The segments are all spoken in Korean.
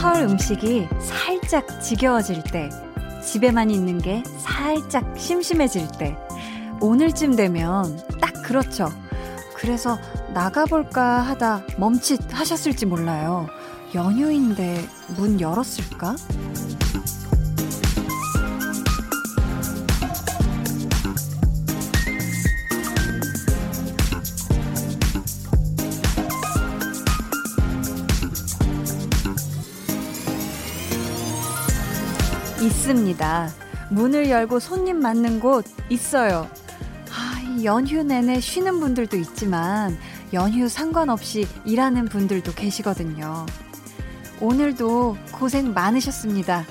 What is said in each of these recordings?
설 음식이 살짝 지겨워질 때, 집에만 있는 게 살짝 심심해질 때, 오늘쯤 되면 딱 그렇죠. 그래서 나가볼까 하다 멈칫 하셨을지 몰라요. 연휴인데 문 열었을까? 있습니다. 문을 열고 손님 맞는 곳 있어요. 아, 연휴 내내 쉬는 분들도 있지만 연휴 상관없이 일하는 분들도 계시거든요. 오늘도 고생 많으셨습니다.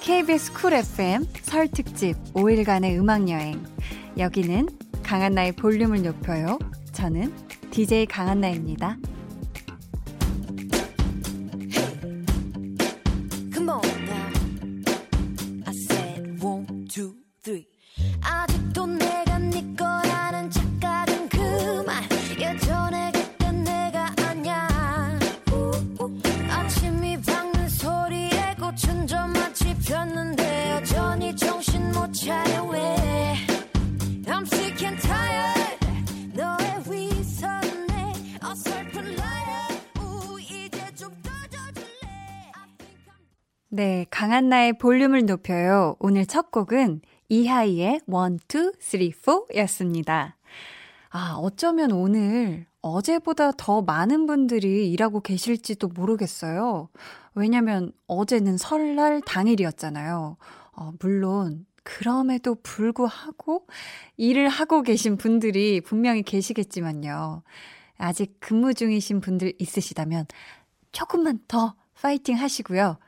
KBS 쿨 FM 설 특집 5일간의 음악여행. 여기는 강한나의 볼륨을 높여요. 저는 DJ 강한나입니다. 네, 강한 나의 볼륨을 높여요. 오늘 첫 곡은 이하이의 1, 2, 3, 4 였습니다. 아, 어쩌면 오늘 어제보다 더 많은 분들이 일하고 계실지도 모르겠어요. 왜냐면 어제는 설날 당일이었잖아요. 어, 물론, 그럼에도 불구하고 일을 하고 계신 분들이 분명히 계시겠지만요. 아직 근무 중이신 분들 있으시다면 조금만 더 파이팅 하시고요.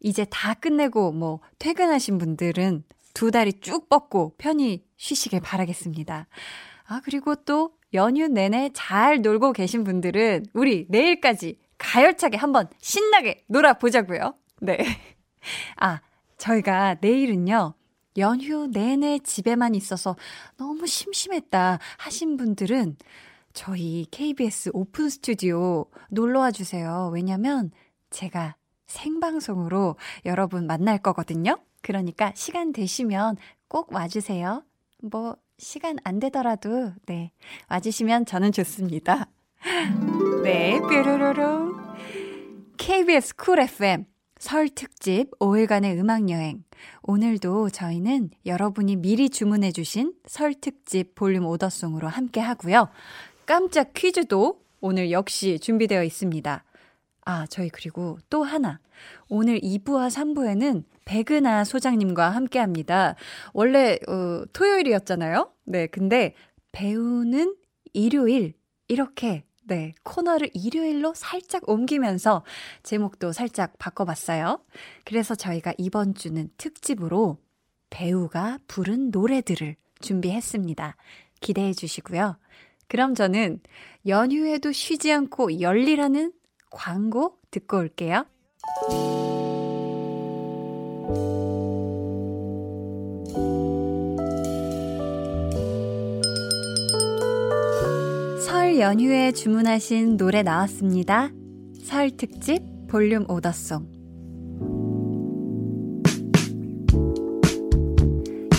이제 다 끝내고 뭐 퇴근하신 분들은 두 다리 쭉 뻗고 편히 쉬시길 바라겠습니다. 아, 그리고 또 연휴 내내 잘 놀고 계신 분들은 우리 내일까지 가열차게 한번 신나게 놀아보자고요. 네. 아, 저희가 내일은요. 연휴 내내 집에만 있어서 너무 심심했다 하신 분들은 저희 KBS 오픈 스튜디오 놀러 와 주세요. 왜냐면 제가 생방송으로 여러분 만날 거거든요. 그러니까 시간 되시면 꼭 와주세요. 뭐, 시간 안 되더라도, 네. 와주시면 저는 좋습니다. 네, 뾰로로롱. KBS Cool FM 설 특집 5일간의 음악여행. 오늘도 저희는 여러분이 미리 주문해주신 설 특집 볼륨 order song으로 함께 하고요. 깜짝 퀴즈도 오늘 역시 준비되어 있습니다. 아, 저희 그리고 또 하나. 오늘 2부와 3부에는 백은하 소장님과 함께 합니다. 원래, 어, 토요일이었잖아요? 네, 근데 배우는 일요일, 이렇게, 네, 코너를 일요일로 살짝 옮기면서 제목도 살짝 바꿔봤어요. 그래서 저희가 이번 주는 특집으로 배우가 부른 노래들을 준비했습니다. 기대해 주시고요. 그럼 저는 연휴에도 쉬지 않고 열일하는 광고 듣고 올게요. 설 연휴에 주문하신 노래 나왔습니다. 설 특집 볼륨 오더송.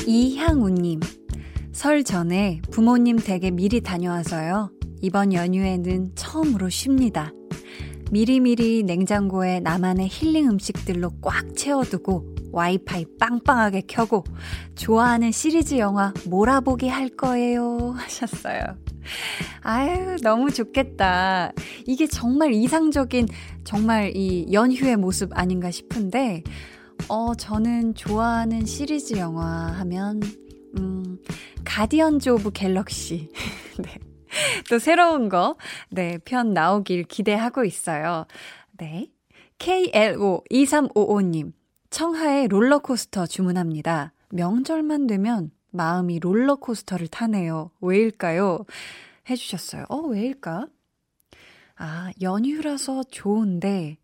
이향우님, 설 전에 부모님 댁에 미리 다녀와서요. 이번 연휴에는 처음으로 쉽니다. 미리미리 냉장고에 나만의 힐링 음식들로 꽉 채워두고 와이파이 빵빵하게 켜고 좋아하는 시리즈 영화 몰아보기 할 거예요 하셨어요. 아유, 너무 좋겠다. 이게 정말 이상적인 정말 이 연휴의 모습 아닌가 싶은데 어, 저는 좋아하는 시리즈 영화 하면 음, Guardians of Galaxy. 네. 또 새로운 거, 네, 편 나오길 기대하고 있어요. 네. KLO2355님, 청하의 롤러코스터 주문합니다. 명절만 되면 마음이 롤러코스터를 타네요. 왜일까요? 해주셨어요. 어, 왜일까? 아, 연휴라서 좋은데,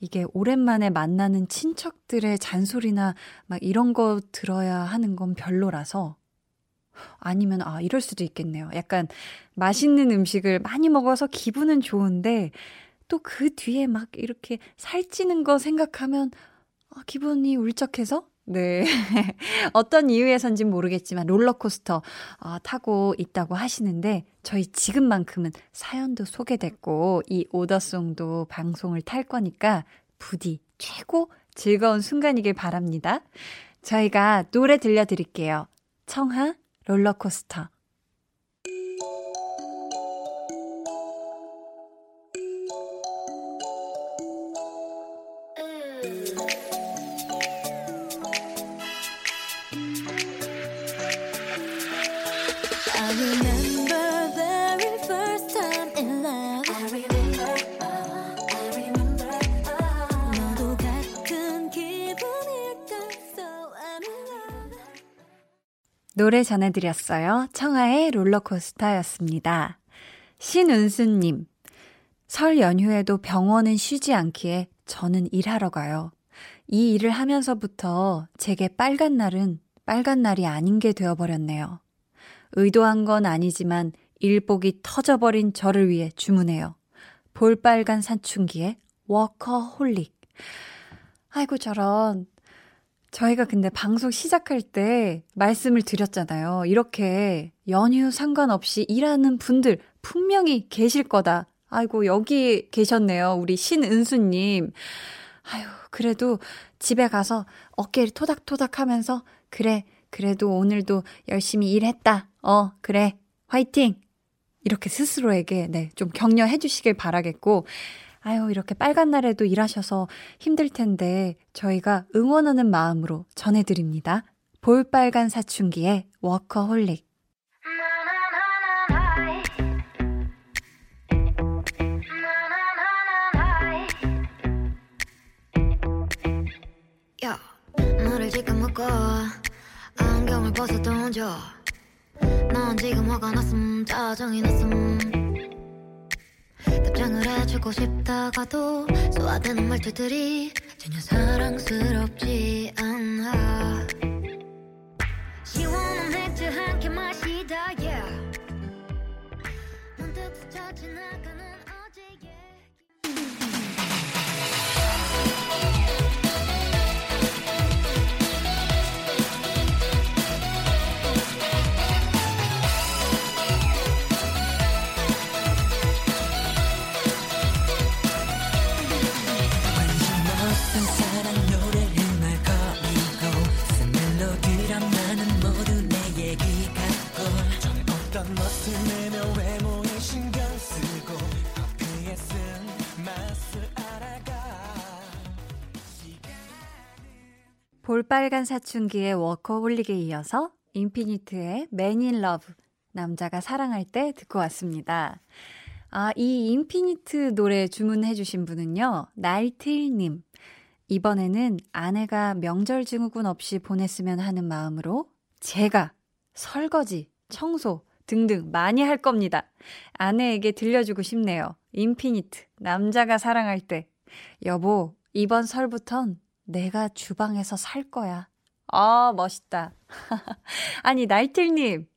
이게 오랜만에 만나는 친척들의 잔소리나 막 이런 거 들어야 하는 건 별로라서, 아니면, 아, 이럴 수도 있겠네요. 약간 맛있는 음식을 많이 먹어서 기분은 좋은데, 또 그 뒤에 막 이렇게 살찌는 거 생각하면, 아, 기분이 울적해서 네. 어떤 이유에선진 모르겠지만 롤러코스터 어, 타고 있다고 하시는데 저희 지금만큼은 사연도 소개됐고 이 오더송도 방송을 탈 거니까 부디 최고 즐거운 순간이길 바랍니다. 저희가 노래 들려드릴게요. 청하 롤러코스터. 전해드렸어요. 청하의 롤러코스터였습니다. 신은수님, 설 연휴에도 병원은 쉬지 않기에 저는 일하러 가요. 이 일을 하면서부터 제게 빨간 날은 빨간 날이 아닌 게 되어버렸네요. 의도한 건 아니지만 일복이 터져버린 저를 위해 주문해요. 볼빨간 사춘기에 워커홀릭. 아이고, 저런. 저희가 근데 방송 시작할 때 말씀을 드렸잖아요. 이렇게 연휴 상관없이 일하는 분들 분명히 계실 거다. 아이고, 여기 계셨네요. 우리 신은수님. 아유, 그래도 집에 가서 어깨를 토닥토닥 하면서, 그래, 그래도 오늘도 열심히 일했다. 어, 그래. 화이팅! 이렇게 스스로에게, 네, 좀 격려해 주시길 바라겠고, 아유, 이렇게 빨간 날에도 일하셔서 힘들 텐데 저희가 응원하는 마음으로 전해드립니다. 볼빨간 사춘기의 워커홀릭. 안경을 벗어 던져. 넌 지금 화가 났음, 짜증이 났음. 답장을 해주고 싶다가도 소화되는 말투들이 전혀 사랑스럽지 않아. 시원한 맥주 한 캔 마시다 yeah. 문득 스쳐 지나가는 볼빨간 사춘기의 워커홀릭에 이어서 인피니트의 in Love, 남자가 사랑할 때 듣고 왔습니다. 아, 이 인피니트 노래 주문해주신 분은요, 날틸님. 이번에는 아내가 명절 증후군 없이 보냈으면 하는 마음으로 제가 설거지, 청소 등등 많이 할 겁니다. 아내에게 들려주고 싶네요. 인피니트, 남자가 사랑할 때. 여보, 이번 설부턴 내가 주방에서 살 거야. 아, 멋있다. 아니, 나이틀님,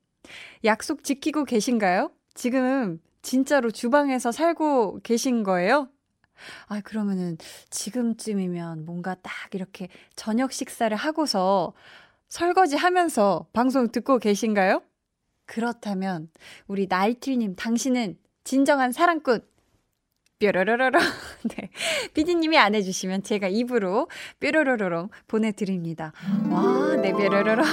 약속 지키고 계신가요? 지금 진짜로 주방에서 살고 계신 거예요? 아, 그러면은 지금쯤이면 뭔가 딱 이렇게 저녁 식사를 하고서 설거지 하면서 방송 듣고 계신가요? 그렇다면 우리 나이틀님 당신은 진정한 사랑꾼 뾰로로로로. 네. 피디님이 안 해주시면 제가 입으로 뾰로로로로 보내드립니다. 와, 네, 뾰로로로.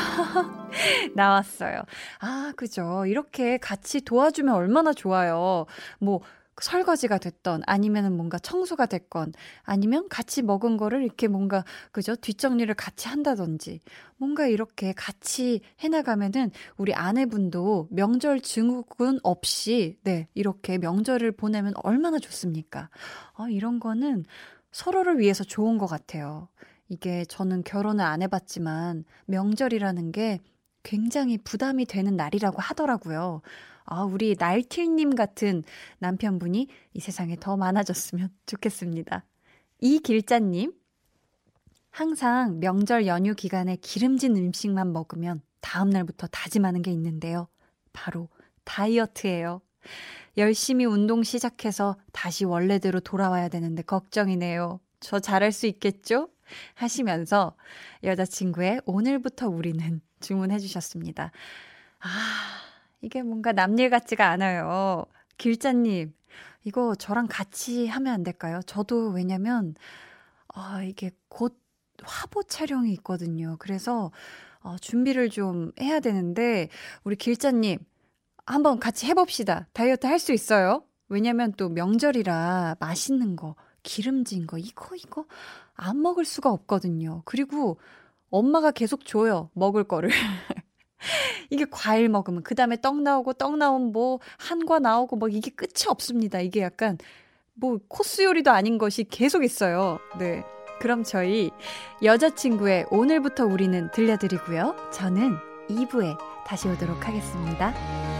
나왔어요. 아, 그죠. 이렇게 같이 도와주면 얼마나 좋아요. 뭐, 설거지가 됐던 아니면은 뭔가 청소가 됐건 아니면 같이 먹은 거를 이렇게 뭔가 그죠 뒷정리를 같이 한다든지 뭔가 이렇게 같이 해나가면은 우리 아내분도 명절 증후군 없이 네 이렇게 명절을 보내면 얼마나 좋습니까? 아 이런 거는 서로를 위해서 좋은 것 같아요. 이게 저는 결혼을 안 해봤지만 명절이라는 게 굉장히 부담이 되는 날이라고 하더라고요. 아, 우리 날틸님 같은 남편분이 이 세상에 더 많아졌으면 좋겠습니다. 이길자님, 항상 명절 연휴 기간에 기름진 음식만 먹으면 다음날부터 다짐하는 게 있는데요. 바로 다이어트예요. 열심히 운동 시작해서 다시 원래대로 돌아와야 되는데 걱정이네요. 저 잘할 수 있겠죠? 하시면서 여자친구의 오늘부터 우리는 주문해 주셨습니다. 아, 이게 뭔가 남일 같지가 않아요. 길자님, 이거 저랑 같이 하면 안 될까요? 저도 왜냐면, 아, 이게 곧 화보 촬영이 있거든요. 그래서, 어, 준비를 좀 해야 되는데, 우리 길자님, 한번 같이 해봅시다. 다이어트 할 수 있어요? 왜냐면 또 명절이라 맛있는 거, 기름진 거, 이거, 이거 안 먹을 수가 없거든요. 그리고 엄마가 계속 줘요. 먹을 거를. 이게 과일 먹으면 그 다음에 떡 나오고 떡 나온 뭐 한과 나오고 뭐 이게 끝이 없습니다. 이게 약간 뭐 코스 요리도 아닌 것이 계속 있어요. 네. 그럼 저희 여자친구의 오늘부터 우리는 들려드리고요. 저는 2부에 다시 오도록 하겠습니다.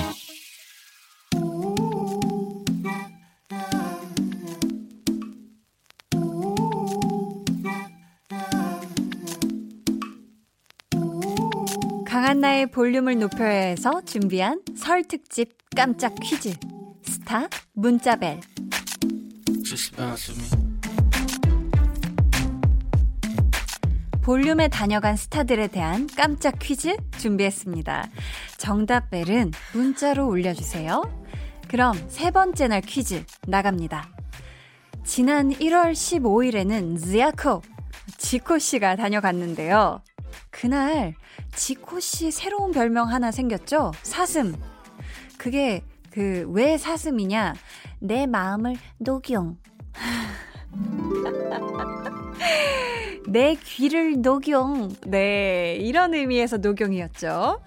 강한나의 볼륨을 높여야 해서 준비한 설 특집 깜짝 퀴즈. 스타 문자벨. 볼륨에 다녀간 스타들에 대한 깜짝 퀴즈 준비했습니다. 정답벨은 문자로 올려주세요. 그럼 세 번째 날 퀴즈 나갑니다. 지난 1월 15일에는 지아코, 지코 씨가 다녀갔는데요. 그날 지코 씨 새로운 별명 하나 생겼죠? 사슴. 그게 그 왜 사슴이냐? 내 마음을 녹용. 내 귀를 녹용. 네, 이런 의미에서 녹용이었죠.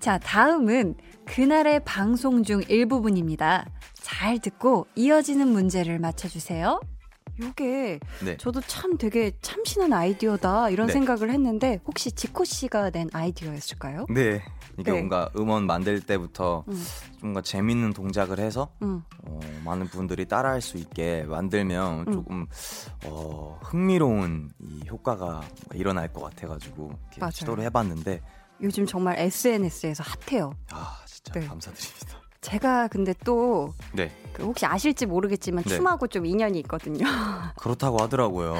자, 다음은 그날의 방송 중 일부분입니다. 잘 듣고 이어지는 문제를 맞춰주세요. 요게 네. 저도 참 되게 참신한 아이디어다 이런 네. 생각을 했는데 혹시 지코 씨가 낸 아이디어였을까요? 네. 이게 네. 뭔가 음원 만들 때부터 음. 뭔가 재밌는 동작을 해서 음. 어, 많은 분들이 따라할 수 있게 만들면 음. 조금 어, 흥미로운 이 효과가 일어날 것 같아가지고 시도를 해봤는데 요즘 정말 SNS에서 핫해요. 아 진짜 네. 감사드립니다. 제가 근데 또 네. 그 혹시 아실지 모르겠지만 네. 춤하고 좀 인연이 있거든요. 그렇다고 하더라고요.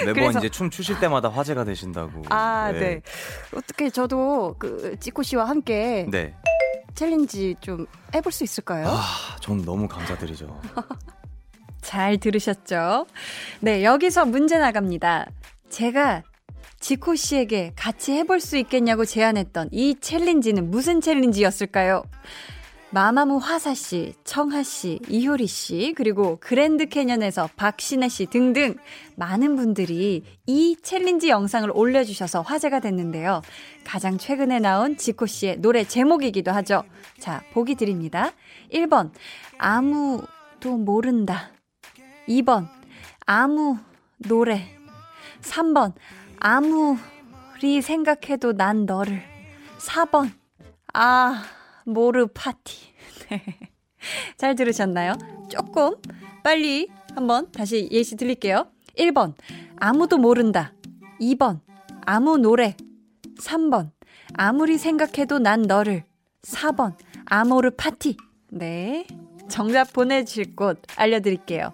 매번 그래서... 이제 춤 추실 때마다 화제가 되신다고. 아, 네. 네. 어떻게 저도 그 지코 씨와 함께 네. 챌린지 좀 해볼 수 있을까요? 아, 전 너무 감사드리죠. 잘 들으셨죠? 네, 여기서 문제 나갑니다. 제가 지코 씨에게 같이 해볼 수 있겠냐고 제안했던 이 챌린지는 무슨 챌린지였을까요? 마마무 화사 씨, 청하 씨, 이효리 씨, 그리고 그랜드 캐년에서 박신혜 씨 등등 많은 분들이 이 챌린지 영상을 올려주셔서 화제가 됐는데요. 가장 최근에 나온 지코 씨의 노래 제목이기도 하죠. 자, 보기 드립니다. 1번, 아무도 모른다. 2번, 아무 노래. 3번, 아무리 생각해도 난 너를. 4번, 아모르 파티. 네. 잘 들으셨나요? 조금 빨리 한번 다시 예시 드릴게요. 1번, 아무도 모른다. 2번, 아무 노래. 3번, 아무리 생각해도 난 너를. 4번, 아모르 파티. 네. 정답 보내주실 곳 알려드릴게요.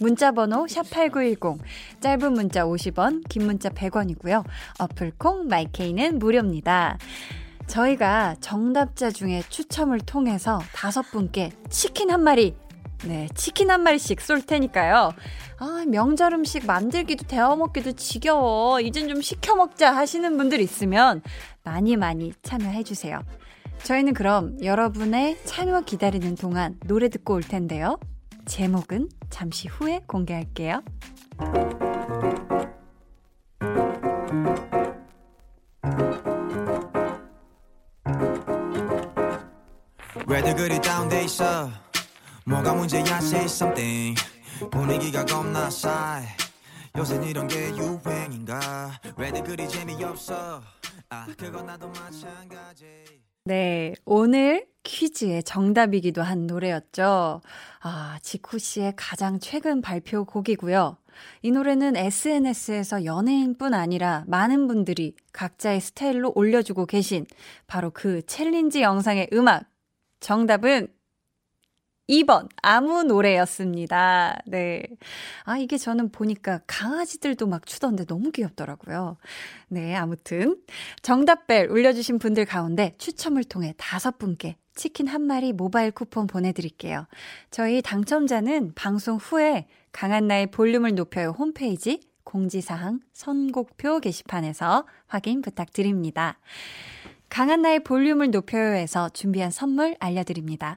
문자번호 샵8910, 짧은 문자 50원, 긴 문자 100원이고요. 어플콩, 마이케이는 무료입니다. 저희가 정답자 중에 추첨을 통해서 다섯 분께 치킨 한 마리, 네, 치킨 한 마리씩 쏠 테니까요. 아, 명절 음식 만들기도 데워 먹기도 지겨워. 이젠 좀 시켜 먹자 하시는 분들 있으면 많이 많이 참여해 주세요. 저희는 그럼 여러분의 참여 기다리는 동안 노래 듣고 올 텐데요. 제목은 잠시 후에 공개할게요. 왜들 그리 다운돼 있어 뭐가 문제야 say something 분위기가 겁나 싸해 요새 이런 게 유행인가 왜들 그리 재미없어 아 그건 나도 마찬가지 네, 오늘 퀴즈의 정답이기도 한 노래였죠. 아, 지쿠 씨의 가장 최근 발표 곡이고요. 이 노래는 SNS에서 연예인뿐 아니라 많은 분들이 각자의 스타일로 올려주고 계신 바로 그 챌린지 영상의 음악. 정답은 2번 아무 노래였습니다. 네. 아 이게 저는 보니까 강아지들도 막 추던데 너무 귀엽더라고요. 네, 아무튼 정답벨 울려 주신 분들 가운데 추첨을 통해 다섯 분께 치킨 한 마리 모바일 쿠폰 보내 드릴게요. 저희 당첨자는 방송 후에 강한나의 볼륨을 높여요 홈페이지 공지사항 선곡표 게시판에서 확인 부탁드립니다. 강한나의 볼륨을 높여요에서 준비한 선물 알려드립니다.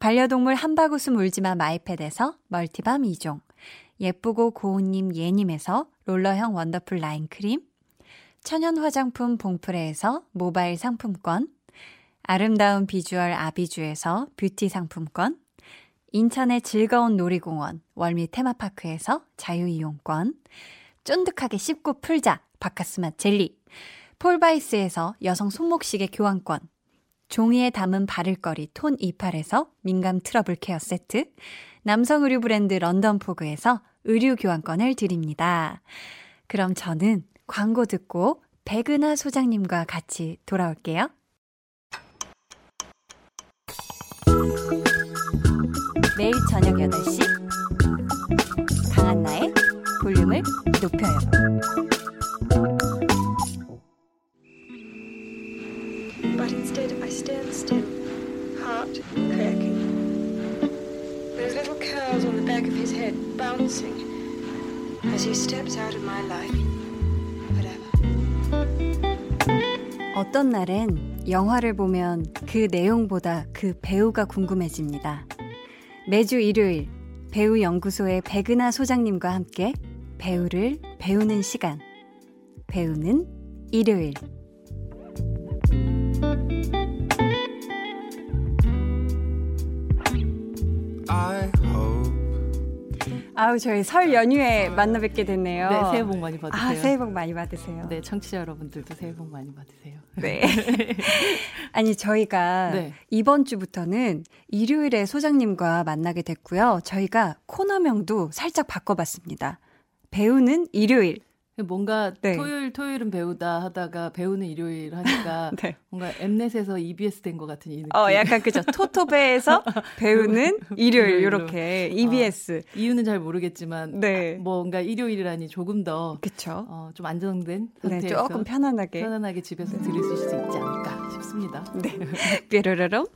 반려동물 한바구스 물지마 마이패드에서 멀티밤 2종, 예쁘고 고운님 예님에서 롤러형 원더풀 라인 크림, 천연 화장품 봉프레에서 모바일 상품권, 아름다운 비주얼 아비주에서 뷰티 상품권, 인천의 즐거운 놀이공원 월미 테마파크에서 자유이용권, 쫀득하게 씹고 풀자 박카스맛 젤리, 폴바이스에서 여성 손목시계 교환권, 종이에 담은 바를거리 톤28에서 민감 트러블 케어 세트, 남성 의류 브랜드 런던포그에서 의류 교환권을 드립니다. 그럼 저는 광고 듣고 백은하 소장님과 같이 돌아올게요. 매일 저녁 8시 강한나의 볼륨을 높여요. Stand still, heart cracking. Those little curls on the back of his head bouncing as he steps out of my life. Whatever. 어떤 날엔 영화를 보면 그 내용보다 그 배우가 궁금해집니다. 매주 일요일 배우 연구소의 백은하 소장님과 함께 배우를 배우는 시간. 배우는 일요일. 아우 저희 설 연휴에 만나 뵙게 됐네요. 네, 새해 복 많이 받으세요. 아, 새해 복 많이 받으세요. 네, 청취자 여러분들도 새해 복 많이 받으세요. 네. 아니 저희가 네. 이번 주부터는 일요일에 소장님과 만나게 됐고요. 저희가 코너명도 살짝 바꿔봤습니다. 배우는 일요일. 뭔가 네. 토요일 토요일은 배우다 하다가 배우는 일요일 하니까 네. 뭔가 엠넷에서 EBS 된 것 같은 이 느낌. 어, 약간 그죠. 토토베에서 배우는 일요일 이렇게 EBS. 어, 이유는 잘 모르겠지만 네. 뭔가 일요일이라니 조금 더 그쵸. 어, 좀 안정된 네, 상태에서 네, 조금 편안하게 편안하게 집에서 들을 수 있지 않을까 싶습니다. 네. 뾰로로로.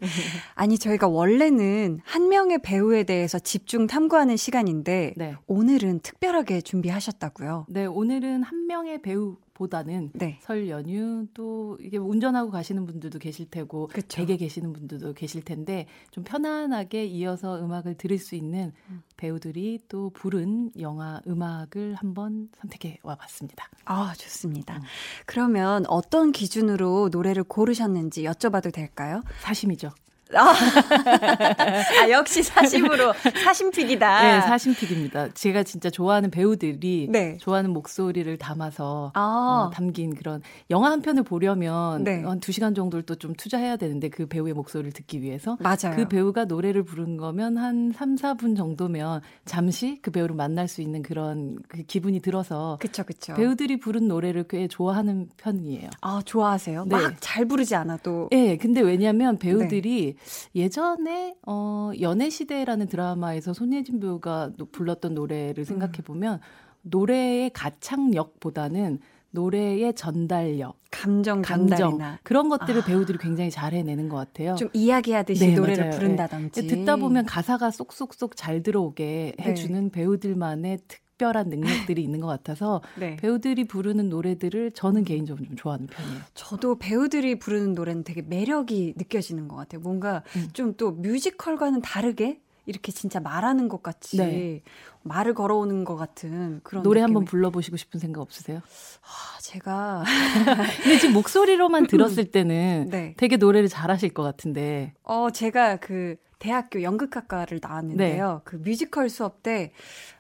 아니 저희가 원래는 한 명의 배우에 대해서 집중 탐구하는 시간인데 네. 오늘은 특별하게 준비하셨다고요. 네, 오늘은 사실은 한 명의 배우보다는 네. 설 연휴 또 이게 운전하고 가시는 분들도 계실 테고 그쵸. 댁에 계시는 분들도 계실 텐데 좀 편안하게 이어서 음악을 들을 수 있는 음. 배우들이 또 부른 영화 음악을 한번 선택해 와 봤습니다. 아, 좋습니다. 음. 그러면 어떤 기준으로 노래를 고르셨는지 여쭤봐도 될까요? 사심이죠. 아, 아 역시 사심으로 사심픽이다. 네, 사심픽입니다. 제가 진짜 좋아하는 배우들이 네. 좋아하는 목소리를 담아서 아. 어, 담긴 그런 영화 한 편을 보려면 네. 한 2 시간 정도를 또 좀 투자해야 되는데 그 배우의 목소리를 듣기 위해서 맞아요. 그 배우가 노래를 부른 거면 한 3, 4분 정도면 잠시 그 배우를 만날 수 있는 그런 그 기분이 들어서 그쵸, 그쵸. 배우들이 부른 노래를 꽤 좋아하는 편이에요. 아, 좋아하세요? 네. 막 잘 부르지 않아도. 네, 근데 왜냐면 배우들이 네. 예전에 어 연애 시대라는 드라마에서 손예진 배우가 불렀던 노래를 생각해 보면 음. 노래의 가창력보다는 노래의 전달력, 감정, 감정 그런 것들을 아. 배우들이 굉장히 잘 해내는 것 같아요. 좀 이야기하듯이 네, 노래를 맞아요. 부른다든지 네. 듣다 보면 가사가 쏙쏙쏙 잘 들어오게 네. 해주는 네. 배우들만의 특 별한 능력들이 있는 것 같아서 네. 배우들이 부르는 노래들을 저는 개인적으로 좀 좋아하는 편이에요. 저도 배우들이 부르는 노래는 되게 매력이 느껴지는 것 같아요. 뭔가 음. 좀 또 뮤지컬과는 다르게 이렇게 진짜 말하는 것 같이 네. 말을 걸어오는 것 같은 그런 노래. 한번 불러보시고 싶은 생각 없으세요? 아, 제가 근데 지금 목소리로만 들었을 때는 네. 되게 노래를 잘하실 것 같은데. 어 제가 그 대학교 연극학과를 나왔는데요. 네. 그 뮤지컬 수업 때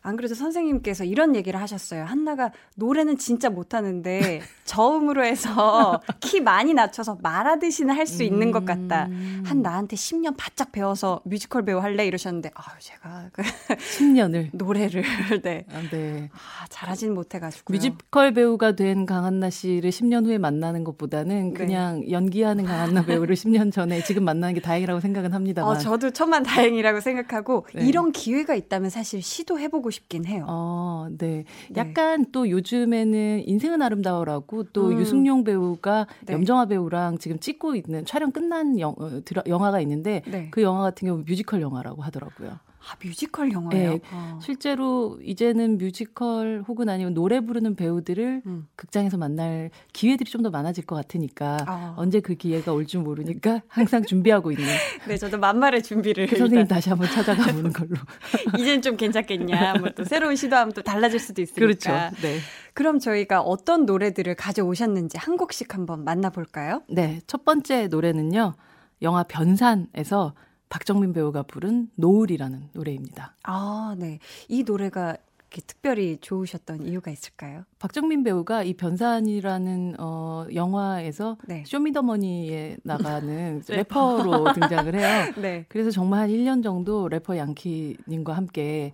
안 그래도 선생님께서 이런 얘기를 하셨어요. 한나가 노래는 진짜 못하는데 저음으로 해서 키 많이 낮춰서 말하듯이는 할 수 있는 것 같다. 음. 한 나한테 10년 바짝 배워서 뮤지컬 배우 할래 이러셨는데 아유 제가 그 10년을 노래를 네. 아, 네. 아, 잘하진 못해가지고 뮤지컬 배우가 된 강한나 씨를 10년 후에 만나는 것보다는 네. 그냥 네. 연기하는 강한나 배우를 10년 전에 지금 만나는 게 다행이라고 생각은 합니다만. 어, 저도 천만 다행이라고 생각하고 네. 이런 기회가 있다면 사실 시도해보고 싶긴 해요. 어, 네. 네. 약간 또 요즘에는 인생은 아름다워라고 또 음. 유승용 배우가 네. 염정아 배우랑 지금 찍고 있는 촬영 끝난 영, 어, 영화가 있는데 네. 그 영화 같은 경우 뮤지컬 영화라고 하더라고요. 아, 뮤지컬 영화예요? 네. 아. 실제로 이제는 뮤지컬 혹은 아니면 노래 부르는 배우들을 음. 극장에서 만날 기회들이 좀 더 많아질 것 같으니까 아. 언제 그 기회가 올 줄 모르니까 항상 준비하고 있는. 네, 저도 만반의 준비를. 그 선생님 다시 한번 찾아가 보는 걸로. 이젠 좀 괜찮겠냐. 뭐 또 새로운 시도하면 또 달라질 수도 있으니까. 그렇죠. 네. 그럼 저희가 어떤 노래들을 가져오셨는지 한 곡씩 한번 만나볼까요? 네, 첫 번째 노래는요. 영화 변산에서 박정민 배우가 부른 노을이라는 노래입니다. 아, 네. 이 노래가 특별히 좋으셨던 이유가 있을까요? 박정민 배우가 이 변산이라는 어 영화에서 네. 쇼미더머니에 나가는 네. 래퍼로 등장을 해요. 네. 그래서 정말 한 1년 정도 래퍼 양키님과 함께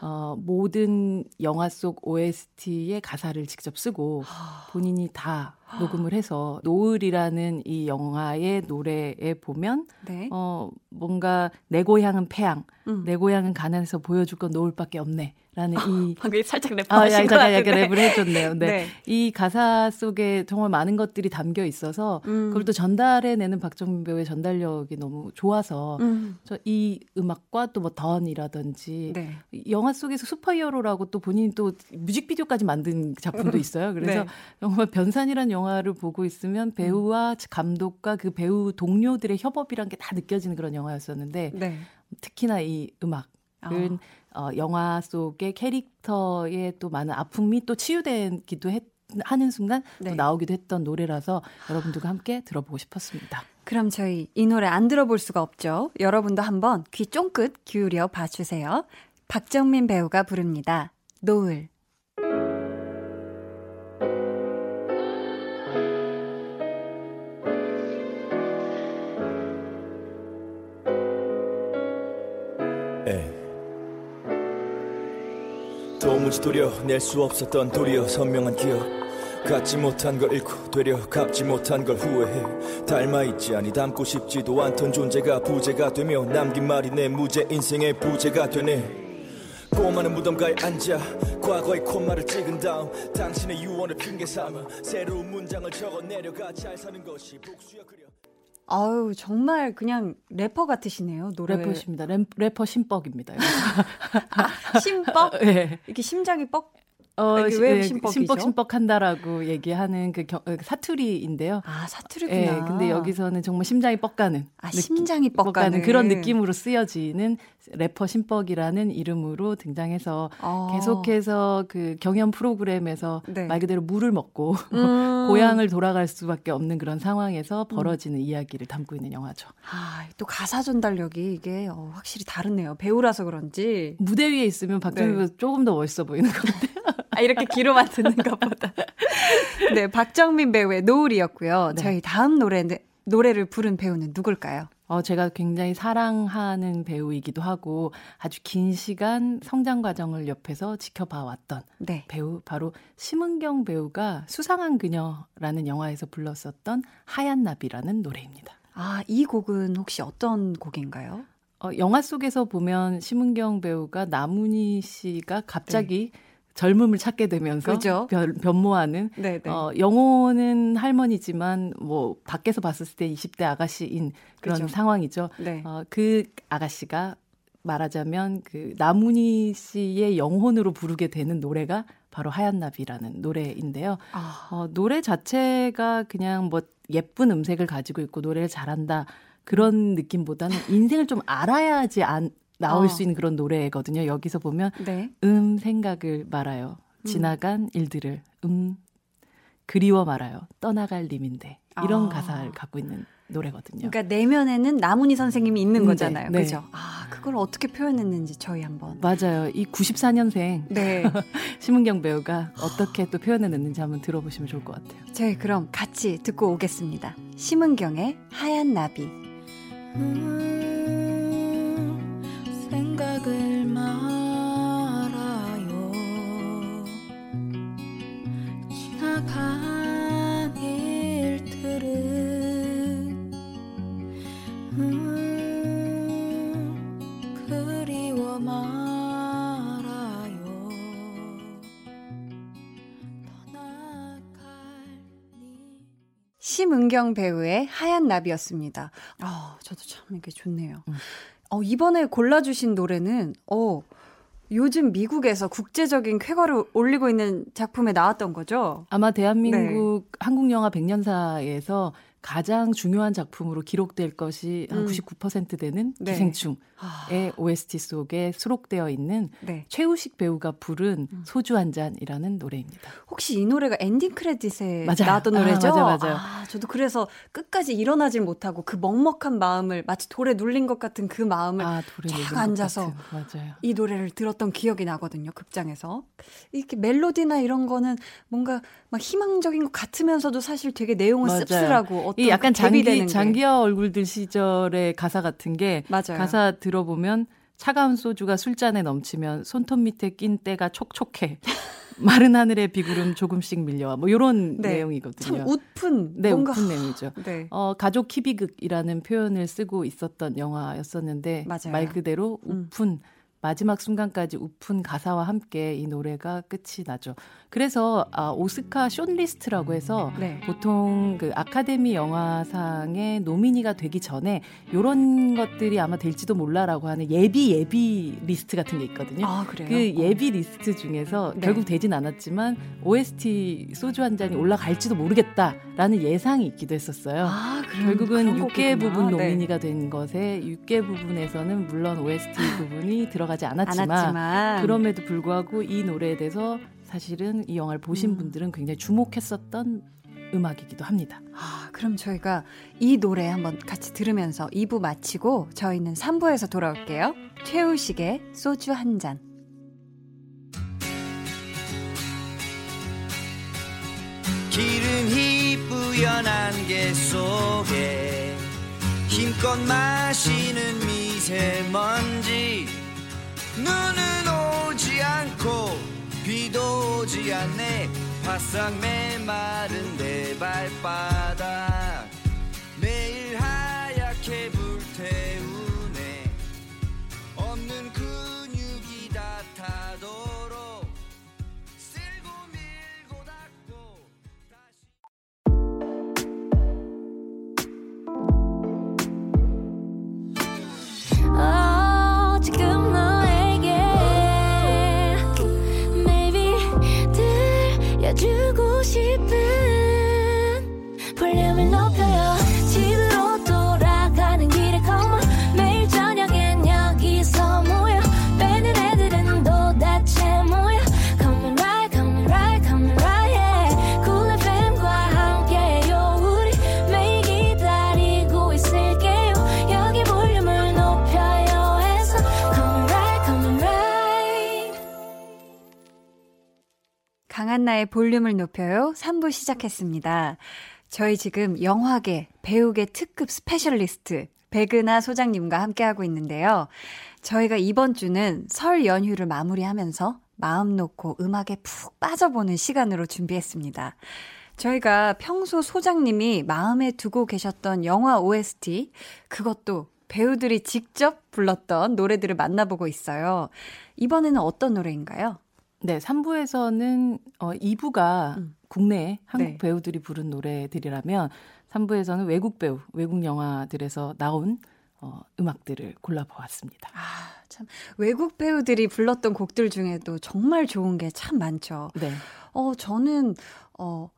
어 모든 영화 속 OST의 가사를 직접 쓰고 본인이 다 녹음을 해서 노을이라는 이 영화의 노래에 보면 네. 어 뭔가 내 고향은 폐항, 음. 내 고향은 가난해서 보여줄 건 노을밖에 없네. 라는 아, 이 방금 살짝 랩 아, 약간, 약간 랩을 해줬네요. 네. 네. 이 가사 속에 정말 많은 것들이 담겨 있어서 음. 그걸 또 전달해내는 박정민 배우의 전달력이 너무 좋아서 음. 저 이 음악과 또 뭐 던이라든지 네. 영화 속에서 슈퍼히어로라고 또 본인이 또 뮤직비디오까지 만든 작품도 음. 있어요. 그래서 네. 정말 변산이라는 영화를 보고 있으면 배우와 감독과 그 배우 동료들의 협업이란 게 다 느껴지는 그런 영화였었는데 네. 특히나 이 음악은 어. 어, 영화 속의 캐릭터의 또 많은 아픔이 또 치유되기도 했, 하는 순간 네. 또 나오기도 했던 노래라서 여러분들과 함께 들어보고 싶었습니다. 그럼 저희 이 노래 안 들어볼 수가 없죠. 여러분도 한번 귀 쫑긋 기울여 봐주세요. 박정민 배우가 부릅니다. 노을. 도무지 도려낼 수 없었던 도리어 선명한 기억. 갖지 못한 걸 잃고 되려 갚지 못한 걸 후회해. 닮아있지 아니 닮고 싶지도 않던 존재가 부재가 되며 남긴 말이 내 무죄 인생의 부재가 되네. 꼬마는 무덤가에 앉아 과거의 콤마를 찍은 다음 당신의 유언을 핑계 삼아 새로운 문장을 적어 내려가 잘 사는 것이 복수야 그려 아유, 정말 그냥 래퍼 같으시네요, 노래. 래퍼십니다. 랩, 래퍼 심뻑입니다. 아, 심뻑? 네. 이렇게 심장이 뻑 어, 왜 심뻑이죠? 심뻑 심뻑한다라고 얘기하는 그 겨, 그 사투리인데요. 아 사투리구나. 네, 근데 여기서는 정말 심장이 뻑가는. 아 느낌, 심장이 뻑가는 그런 느낌으로 쓰여지는 래퍼 심뻑이라는 이름으로 등장해서 어. 계속해서 그 경연 프로그램에서 네. 말 그대로 물을 먹고 음. 고향을 돌아갈 수밖에 없는 그런 상황에서 음. 벌어지는 음. 이야기를 담고 있는 영화죠. 아, 또 가사 전달력이 이게 어, 확실히 다르네요. 배우라서 그런지 무대 위에 있으면 박정희가 네. 조금 더 멋있어 보이는 것 같아요. 아, 이렇게 귀로만 듣는 것보다. 네, 박정민 배우의 노을이었고요. 네. 저희 다음 노래, 노래를 부른 배우는 누굴까요? 어, 제가 굉장히 사랑하는 배우이기도 하고 아주 긴 시간 성장 과정을 옆에서 지켜봐 왔던 네. 배우 바로 심은경 배우가 수상한 그녀라는 영화에서 불렀었던 하얀 나비라는 노래입니다. 아, 이 곡은 혹시 어떤 곡인가요? 어, 영화 속에서 보면 심은경 배우가 나문희 씨가 갑자기 네. 젊음을 찾게 되면서 그죠? 변, 변모하는 네네. 네. 어, 영혼은 할머니지만 뭐 밖에서 봤을 때 20대 아가씨인 그런 그죠? 상황이죠. 네. 어, 그 아가씨가 말하자면 그 나문희 씨의 영혼으로 부르게 되는 노래가 바로 하얀 나비라는 노래인데요. 아. 어, 노래 자체가 그냥 뭐 예쁜 음색을 가지고 있고 노래를 잘한다 그런 느낌보다는 인생을 좀 알아야지 안, 나올 어. 수 있는 그런 노래거든요. 여기서 보면 네. 음 생각을 말아요. 지나간 음. 일들을 음 그리워 말아요. 떠나갈 님인데 이런 아. 가사를 갖고 있는 노래거든요. 그러니까 내면에는 나문희 선생님이 있는 음, 네, 거잖아요. 네. 그죠? 아, 그걸 어떻게 표현했는지 저희 한번. 맞아요. 이 94년생 네. 심은경 배우가 어떻게 또 표현해냈는지 한번 들어보시면 좋을 것 같아요. 저희 그럼 같이 듣고 오겠습니다. 심은경의 하얀 나비. 음, 심은경 배우의 하얀 나비였습니다. 아, 저도 참 이게 좋네요. 음. 어, 이번에 골라주신 노래는, 어, 요즘 미국에서 국제적인 쾌거를 올리고 있는 작품에 나왔던 거죠? 아마 대한민국 네. 한국영화 100년사에서 가장 중요한 작품으로 기록될 것이 한99% 음. 되는 네. 기생충의 아. OST 속에 수록되어 있는 네. 최우식 배우가 부른 음. 소주 한 잔이라는 노래입니다. 혹시 이 노래가 엔딩 크레딧에 맞아요. 나왔던 아, 노래죠? 아, 맞아요, 맞아요. 아, 저도 그래서 끝까지 일어나질 못하고 그 먹먹한 마음을 마치 돌에 눌린 것 같은 그 마음을 아, 쫙 앉아서 이 노래를 들었던 기억이 나거든요. 극장에서 이렇게 멜로디나 이런 거는 뭔가 막 희망적인 것 같으면서도 사실 되게 내용은 맞아요. 씁쓸하고 이 약간 그 장기 장기화 얼굴들 시절의 가사 같은 게 맞아요. 가사 들어보면 차가운 소주가 술잔에 넘치면 손톱 밑에 낀 때가 촉촉해. 마른 하늘의 비구름 조금씩 밀려와 뭐 이런 네. 내용이거든요. 참 웃픈 네, 뭔가... 웃픈 내용이죠. 네. 어, 가족 희비극이라는 표현을 쓰고 있었던 영화였었는데 맞아요. 말 그대로 음. 웃픈 음. 마지막 순간까지 웃픈 가사와 함께 이 노래가 끝이 나죠. 그래서 아, 오스카 shortlist라고 해서 네. 보통 그 아카데미 영화상에 nominee가 되기 전에 요런 것들이 아마 될지도 몰라라고 하는 예비 예비 리스트 같은 게 있거든요. 아, 그래요? 그 어. 예비 리스트 중에서 네. 결국 되진 않았지만 OST 소주 한 잔이 올라갈지도 모르겠다라는 예상이 있기도 했었어요. 아, 결국은 6개 부문 네. nominee가 네. 된 것에 6개 부문에서는 물론 OST 부문이 들어가지 않았지만, 않았지만 그럼에도 불구하고 이 노래에 대해서 사실은 이 영화를 보신 음. 분들은 굉장히 주목했었던 음악이기도 합니다. 아, 그럼 저희가 이 노래 한번 같이 들으면서 2부 마치고 저희는 3부에서 돌아올게요. 최우식의 소주 한 잔. 기름이 뿌연한 게 속에 힘껏 마시는 미세먼지 눈은 오지 않고 비도 오지 않네. 바싹 메마른 내 발바닥. 매일 하얗게 불태우네. 없는 근 싶은 볼륨을 높여 한나의 볼륨을 높여요 3부 시작했습니다. 저희 지금 영화계, 배우계 특급 스페셜리스트 백은하 소장님과 함께하고 있는데요. 저희가 이번 주는 설 연휴를 마무리하면서 마음 놓고 음악에 푹 빠져보는 시간으로 준비했습니다. 저희가 평소 소장님이 마음에 두고 계셨던 영화 OST, 그것도 배우들이 직접 불렀던 노래들을 만나보고 있어요. 이번에는 어떤 노래인가요? 네, 3부에서는 어 2부가 음. 국내 한국 네. 배우들이 부른 노래들이라면 3부에서는 외국 배우, 외국 영화들에서 나온 어, 음악들을 골라보았습니다. 아, 참. 외국 배우들이 불렀던 곡들 중에도 정말 좋은 게 참 많죠. 네. 어, 저는, 어,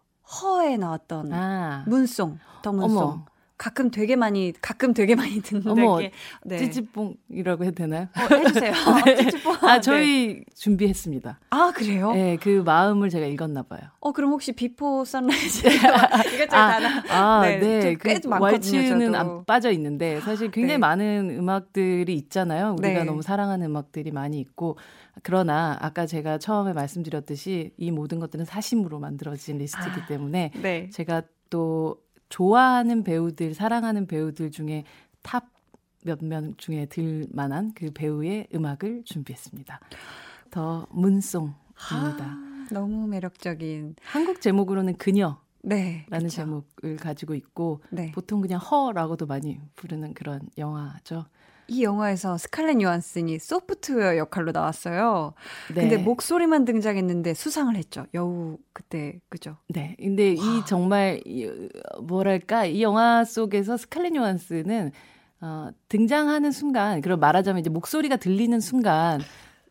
허에 나왔던 아. 문송, 더 문송. 어머. 가끔 되게 많이 가끔 되게 많이 듣는데 어머, 네. 찌찌뽕이라고 해도 되나요? 어, 해주세요. 네. 찌찌뽕. 아 저희 네. 준비했습니다. 아 그래요? 네, 그 마음을 제가 읽었나 봐요. 어 그럼 혹시 비포 선라이즈 이것저것 아, 아, 네, 네. 그 왈츠는 안 빠져 있는데 사실 굉장히 네. 많은 음악들이 있잖아요. 우리가 네. 너무 사랑하는 음악들이 많이 있고 그러나 아까 제가 처음에 말씀드렸듯이 이 모든 것들은 사심으로 만들어진 리스트이기 아, 때문에 네. 제가 또 좋아하는 배우들, 사랑하는 배우들 중에 탑 몇 명 중에 들 만한 그 배우의 음악을 준비했습니다. The Moon Song입니다. 아, 너무 매력적인. 한국 제목으로는 그녀. 네, 라는 그쵸. 제목을 가지고 있고 네. 보통 그냥 Her라고도 많이 부르는 그런 영화죠. 이 영화에서 스칼렛 요한슨이 소프트웨어 역할로 나왔어요. 네. 근데 목소리만 등장했는데 수상을 했죠. 여우 그때 그죠? 네. 근데 와. 이 정말 뭐랄까 이 영화 속에서 스칼렛 요한슨은 어, 등장하는 순간, 그럼 말하자면 이제 목소리가 들리는 순간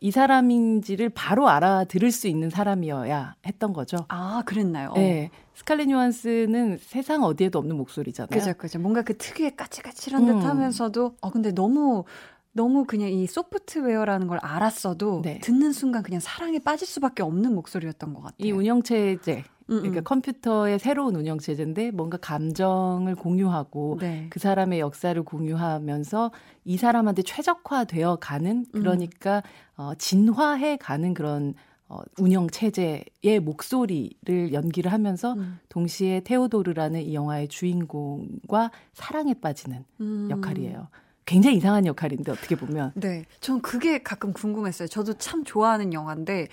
이 사람인지를 바로 알아들을 수 있는 사람이어야 했던 거죠. 아, 그랬나요? 네. 스칼렛 요한스는 세상 어디에도 없는 목소리잖아요. 그죠, 그죠. 뭔가 그 특유의 까칠까칠한 듯 음. 하면서도, 어, 근데 너무, 너무 그냥 이 소프트웨어라는 걸 알았어도 네. 듣는 순간 그냥 사랑에 빠질 수밖에 없는 목소리였던 것 같아요. 이 운영체제, 그러니까 컴퓨터의 새로운 운영 체제인데 뭔가 감정을 공유하고 네. 그 사람의 역사를 공유하면서 이 사람한테 최적화되어 가는 그러니까 음. 어, 진화해 가는 그런 어, 운영 체제의 목소리를 연기를 하면서 음. 동시에 테오도르라는 이 영화의 주인공과 사랑에 빠지는 음. 역할이에요. 굉장히 이상한 역할인데 어떻게 보면. 네, 전 그게 가끔 궁금했어요. 저도 참 좋아하는 영화인데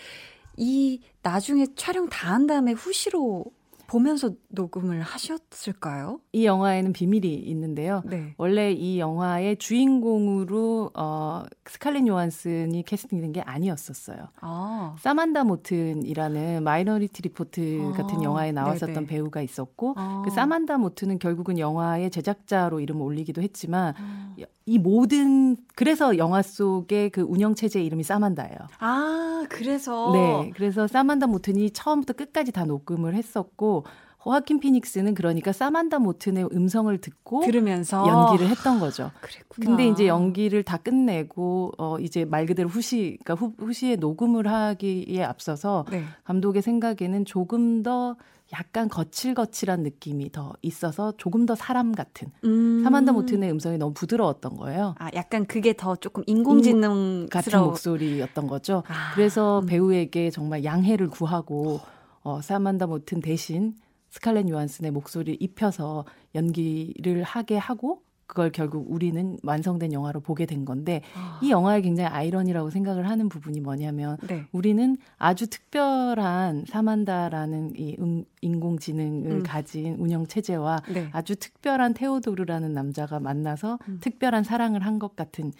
이 나중에 촬영 다 한 다음에 후시로 보면서 녹음을 하셨을까요? 이 영화에는 비밀이 있는데요. 네. 원래 이 영화의 주인공으로 어, 스칼렛 요한슨이 캐스팅된 게 아니었었어요. 아. 사만다 모튼이라는 마이너리티 리포트 아. 같은 영화에 나왔었던 네네. 배우가 있었고 아. 그 사만다 모튼은 결국은 영화의 제작자로 이름을 올리기도 했지만 아. 이 모든 그래서 영화 속의 그 운영 체제 이름이 사만다예요. 아, 그래서 네. 그래서 사만다 모튼이 처음부터 끝까지 다 녹음을 했었고 호아킨 피닉스는 그러니까 사만다 모튼의 음성을 듣고 들으면서 연기를 했던 거죠. 그랬구나. 근데 이제 연기를 다 끝내고 어 이제 말 그대로 후시 그러니까 후, 후시에 녹음을 하기에 앞서서 네. 감독의 생각에는 조금 더 약간 거칠거칠한 느낌이 더 있어서 조금 더 사람 같은 음. 사만다 모튼의 음성이 너무 부드러웠던 거예요. 아, 약간 그게 더 조금 인공지능 같은 목소리였던 거죠. 아. 그래서 음. 배우에게 정말 양해를 구하고 어, 사만다 모튼 대신 스칼렛 요한슨의 목소리를 입혀서 연기를 하게 하고 그걸 결국 우리는 완성된 영화로 보게 된 건데 아. 이 영화에 굉장히 아이러니라고 생각을 하는 부분이 뭐냐면 네. 우리는 아주 특별한 사만다라는 이 음, 인공지능을 음. 가진 운영 체제와 네. 아주 특별한 테오도르라는 남자가 만나서 음. 특별한 사랑을 한 것 같은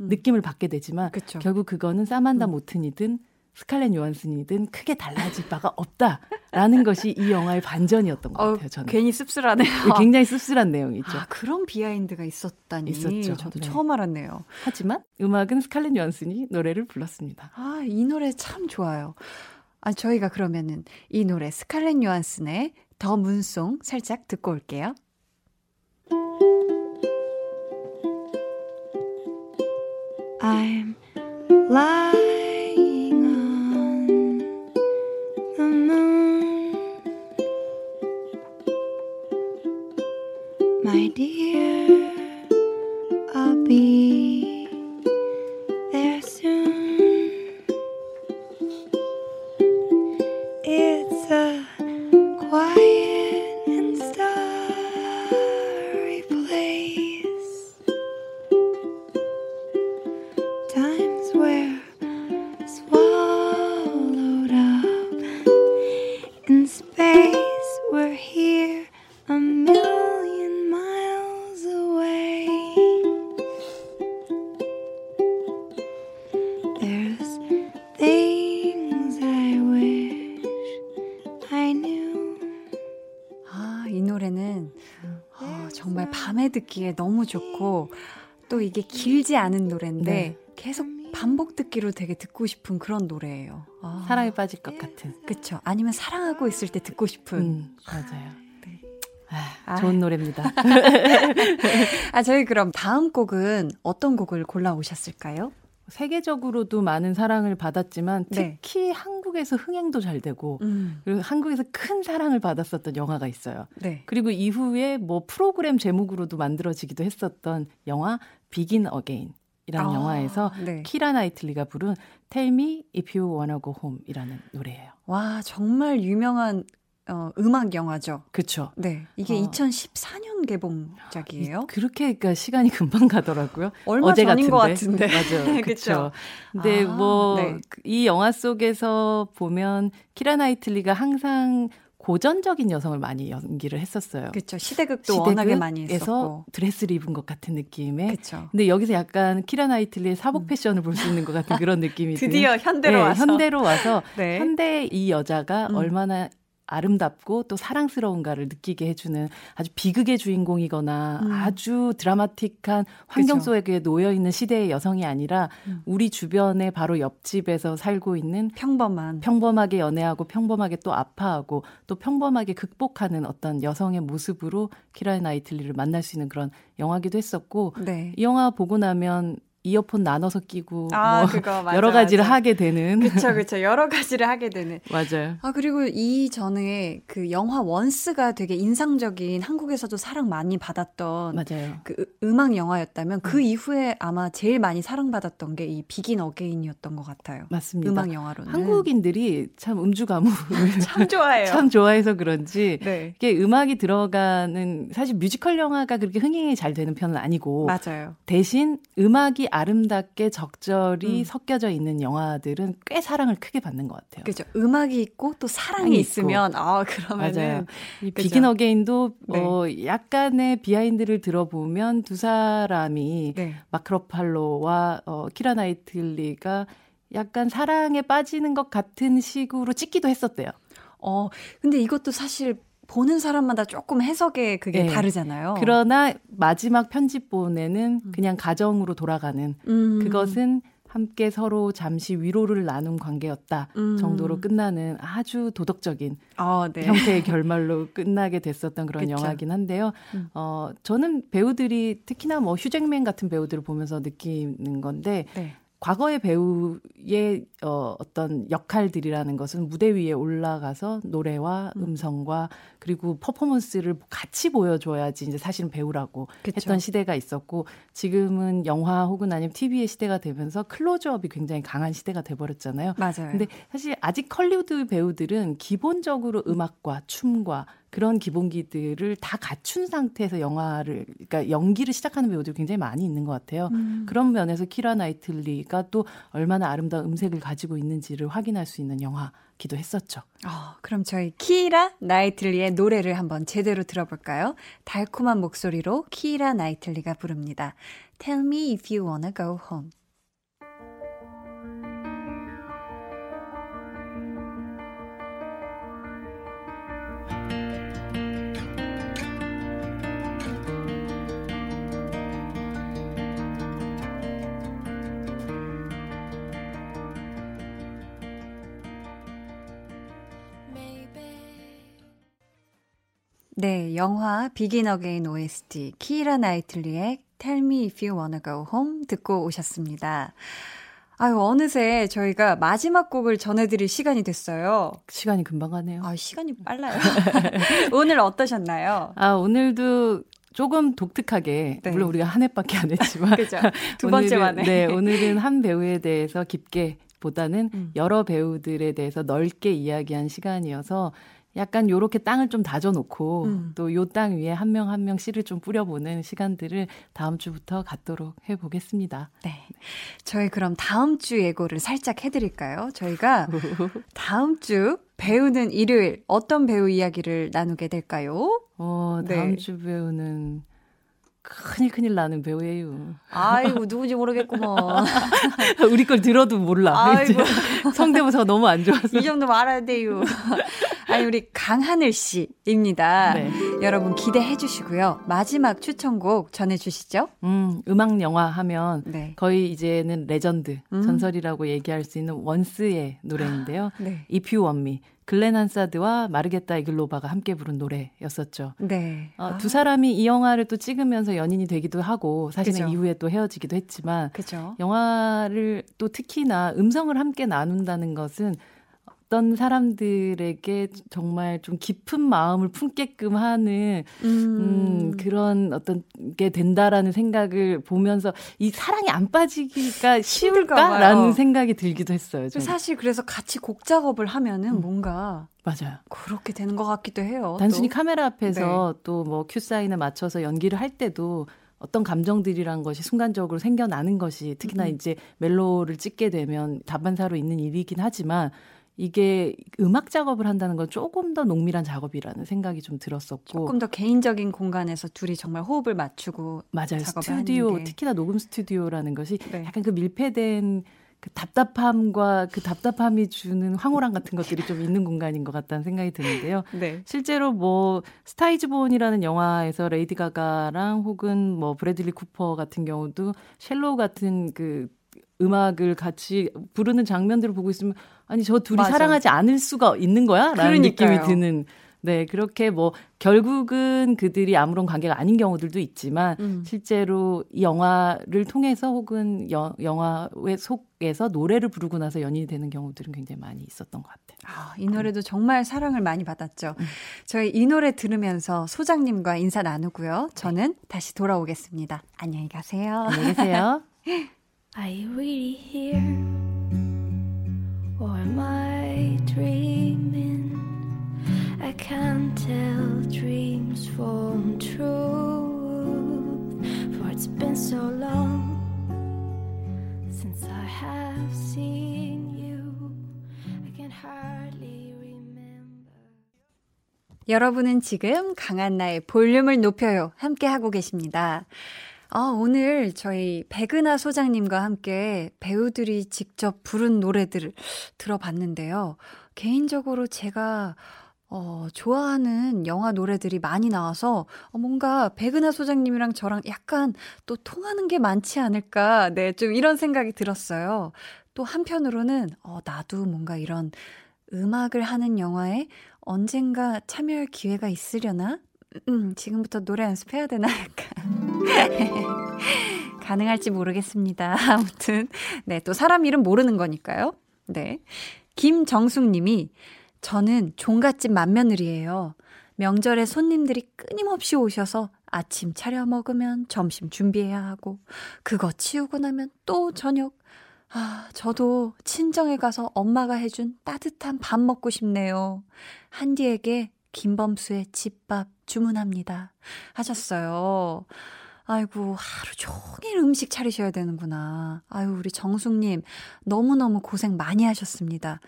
음. 느낌을 받게 되지만 그쵸. 결국 그거는 사만다 음. 모튼이든 스칼렛 요한슨이든 크게 달라질 바가 없다라는 것이 이 영화의 반전이었던 것 어, 같아요. 저는 괜히 씁쓸하네요. 네, 굉장히 씁쓸한 내용이죠. 아, 그런 behind가 있었다니 있었죠. 저도 네. 처음 알았네요. 하지만 음악은 스칼렛 요한슨이 노래를 불렀습니다. 아, 이 노래 참 좋아요. 아, 저희가 그러면은 이 노래 스칼렛 요한슨의 The Moon Song 살짝 듣고 올게요. I'm live. My dear, I'll be 좋고 또 이게 길지 않은 노래인데 네. 계속 반복 듣기로 되게 듣고 싶은 그런 노래예요. 아. 사랑에 빠질 것 같은. 그쵸. 아니면 사랑하고 있을 때 듣고 싶은. 음, 맞아요. 네. 아, 좋은 노래입니다. 아, 저희 그럼 다음 곡은 어떤 곡을 골라 오셨을까요? 세계적으로도 많은 사랑을 받았지만 네. 특히 네. 한국에서 흥행도 잘 되고 음. 그리고 한국에서 큰 사랑을 받았었던 영화가 있어요. 네. 그리고 이후에 뭐 프로그램 제목으로도 만들어지기도 했었던 영화 비긴 어게인. 이라는 아, 영화에서 네. 키라 나이틀리가 부른 Tell Me If You Wanna Go Home이라는 노래예요. 와 정말 유명한 어, 음악 영화죠. 그렇죠. 네, 이게 어. 2014년 개봉작이에요. 그렇게 그러니까 시간이 금방 가더라고요. 얼마 어제 전인 같은데. 것 같은데. 맞아요. 그렇죠. 근데 아, 뭐이 네. 영화 속에서 보면 키라 나이틀리가 항상 고전적인 여성을 많이 연기를 했었어요. 그렇죠. 시대극도 워낙에 많이 했었고. 드레스를 입은 것 같은 느낌의. 그렇죠. 근데 여기서 약간 키라 나이틀리의 사복 음. 패션을 볼 수 있는 것 같은 그런 느낌이 드디어 현대로 네, 와서 현대로 와서 네. 현대 이 여자가 음. 얼마나 아름답고 또 사랑스러운가를 느끼게 해주는 아주 비극의 주인공이거나 음. 아주 드라마틱한 환경 그쵸. 속에 놓여 있는 시대의 여성이 아니라 음. 우리 주변에 바로 옆집에서 살고 있는 평범한 평범하게 연애하고 평범하게 또 아파하고 또 평범하게 극복하는 어떤 여성의 모습으로 키라 나이틀리를 만날 수 있는 그런 영화기도 했었고 네. 이 영화 보고 나면 이어폰 나눠서 끼고 아, 뭐 그거, 맞아, 여러 가지를 맞아. 하게 되는. 그렇죠 그렇죠 여러 가지를 하게 되는. 맞아요. 아 그리고 이 전에 그 영화 원스가 되게 인상적인 한국에서도 사랑 많이 받았던 맞아요. 그 음악 영화였다면 그 음. 이후에 아마 제일 많이 사랑받았던 게 이 비긴 어게인이었던 것 같아요. 맞습니다. 음악 영화로는. 한국인들이 참 음주 가무를 참 좋아해요. 참 좋아해서 그런지 네. 이게 음악이 들어가는 사실 뮤지컬 영화가 그렇게 흥행이 잘 되는 편은 아니고 맞아요. 대신 음악이 아름답게 적절히 음. 섞여져 있는 영화들은 꽤 사랑을 크게 받는 것 같아요. 그렇죠. 음악이 있고 또 사랑이 있으면 아 그러면은 맞아요. 이 비긴 어게인도 네. 어 약간의 behind를 들어보면 두 사람이 네. 마크 러팔로와 어 키라 나이틀리가 약간 사랑에 빠지는 것 같은 식으로 찍기도 했었대요. 어 근데 이것도 사실 보는 사람마다 조금 해석에 그게 네. 다르잖아요. 그러나 마지막 편집본에는 음. 그냥 가정으로 돌아가는 음. 그것은 함께 서로 잠시 위로를 나눈 관계였다 음. 정도로 끝나는 아주 도덕적인 어, 네. 형태의 결말로 끝나게 됐었던 그런 그쵸. 영화긴 한데요. 음. 어, 저는 배우들이 특히나 뭐 휴 잭맨 같은 배우들을 보면서 느끼는 건데 네. 과거의 배우의 어, 어떤 역할들이라는 것은 무대 위에 올라가서 노래와 음. 음성과 그리고 퍼포먼스를 같이 보여줘야지 이제 사실은 배우라고 그쵸. 했던 시대가 있었고 지금은 영화 혹은 아니면 TV의 시대가 되면서 클로즈업이 굉장히 강한 시대가 돼버렸잖아요. 맞아요. 근데 사실 아직 헐리우드 배우들은 기본적으로 음악과 춤과 그런 기본기들을 다 갖춘 상태에서 영화를 그러니까 연기를 시작하는 배우들이 굉장히 많이 있는 것 같아요. 음. 그런 면에서 키라 나이틀리가 또 얼마나 아름다운 음색을 가지고 있는지를 확인할 수 있는 영화기도 했었죠. 어, 그럼 저희 키라 나이틀리의 노래를 한번 제대로 들어볼까요? 달콤한 목소리로 키라 나이틀리가 부릅니다. Tell me if you wanna go home. 네, 영화 비긴 어게인 OST 키라 나이틀리의 Tell Me If You Wanna Go Home 듣고 오셨습니다. 아유, 어느새 저희가 마지막 곡을 전해드릴 시간이 됐어요. 시간이 금방 가네요. 아, 시간이 빨라요. 오늘 어떠셨나요? 아, 오늘도 조금 독특하게 네. 물론 우리가 한 해밖에 안 했지만 그죠. 두 번째 만에 네 오늘은 한 배우에 대해서 깊게 보다는 음. 여러 배우들에 대해서 넓게 이야기한 시간이어서 약간 요렇게 땅을 좀 다져놓고 음. 또요 땅 위에 한 명 한 명 씨를 좀 뿌려보는 시간들을 다음 주부터 갖도록 해보겠습니다. 네. 저희 그럼 다음 주 예고를 살짝 해드릴까요? 저희가 다음 주 배우는 일요일 어떤 배우 이야기를 나누게 될까요? 어, 다음 네. 주 배우는 큰일 큰일 나는 배우예요. 아이고 누군지 모르겠구먼. 우리 걸 들어도 몰라. 아이고 성대모사가 너무 안 좋아서. 이 정도 말아야 돼요. 아니 우리 강하늘 씨입니다. 네. 여러분 기대해 주시고요. 마지막 추천곡 전해 주시죠. 음, 음악 영화 하면 네. 거의 이제는 레전드, 음. 전설이라고 얘기할 수 있는 원스의 노래인데요. 네. If You Want Me. 글렌 한사드와 마르케타 이글로바가 함께 부른 노래였었죠. 네. 어, 아. 두 사람이 이 영화를 또 찍으면서 연인이 되기도 하고 사실은 그죠. 이후에 또 헤어지기도 했지만 그죠. 영화를 또 특히나 음성을 함께 나눈다는 것은 어떤 사람들에게 정말 좀 깊은 마음을 품게끔 하는 음. 음, 그런 어떤 게 된다라는 생각을 보면서 이 사랑이 안 빠지기가 쉬울까라는 생각이 들기도 했어요. 좀. 사실 그래서 같이 곡 작업을 하면은 음. 뭔가 맞아요. 그렇게 되는 것 같기도 해요. 단순히 또. 카메라 앞에서 네. 또뭐 큐 사인에 맞춰서 연기를 할 때도 어떤 감정들이란 것이 순간적으로 생겨나는 것이 특히나 음. 이제 멜로를 찍게 되면 다반사로 있는 일이긴 하지만 이게 음악 작업을 한다는 건 조금 더 농밀한 작업이라는 생각이 좀 들었었고 조금 더 개인적인 공간에서 둘이 정말 호흡을 맞추고 맞아요 스튜디오 특히나 녹음 스튜디오라는 것이 네. 약간 그 밀폐된 그 답답함과 그 답답함이 주는 황홀함 같은 것들이 좀 있는 공간인 것 같다는 생각이 드는데요. 네. 실제로 뭐 스타 이즈 본이라는 영화에서 레이디 가가랑 혹은 뭐 브래들리 쿠퍼 같은 경우도 Shallow 같은 그 음악을 같이 부르는 장면들을 보고 있으면 아니 저 둘이 맞아. 사랑하지 않을 수가 있는 거야? 라는 그러니까요. 느낌이 드는 네, 그렇게 뭐 결국은 그들이 아무런 관계가 아닌 경우들도 있지만 음. 실제로 이 영화를 통해서 혹은 여, 영화의 속에서 노래를 부르고 나서 연인이 되는 경우들은 굉장히 많이 있었던 것 같아요. 아, 이 노래도 정말 사랑을 많이 받았죠. 음. 저희 이 노래 들으면서 소장님과 인사 나누고요. 저는 네. 다시 돌아오겠습니다. 안녕히 가세요. 안녕히 계세요. Are you really here? Or am I dreaming? I can't tell dreams from truth. For it's been so long since I have seen you. I can hardly remember. 여러분은 지금 강한나의 볼륨을 높여요. 함께 하고 계십니다. 아, 오늘 저희 백은하 소장님과 함께 배우들이 직접 부른 노래들을 들어봤는데요. 개인적으로 제가 어, 좋아하는 영화 노래들이 많이 나와서 어, 뭔가 백은하 소장님이랑 저랑 약간 또 통하는 게 많지 않을까. 네, 좀 이런 생각이 들었어요. 또 한편으로는 어, 나도 뭔가 이런 음악을 하는 영화에 언젠가 참여할 기회가 있으려나? 음, 지금부터 노래 연습해야 되나 약간. 가능할지 모르겠습니다. 아무튼 네, 또 사람 이름 모르는 거니까요. 네. 김정숙 님이 저는 종갓집 맏며느리예요. 명절에 손님들이 끊임없이 오셔서 아침 차려 먹으면 점심 준비해야 하고 그거 치우고 나면 또 저녁 아, 저도 친정에 가서 엄마가 해준 따뜻한 밥 먹고 싶네요. 한디에게 김범수의 집밥 주문합니다. 하셨어요. 아이고, 하루 종일 음식 차리셔야 되는구나. 아유, 우리 정숙님, 너무너무 고생 많이 하셨습니다.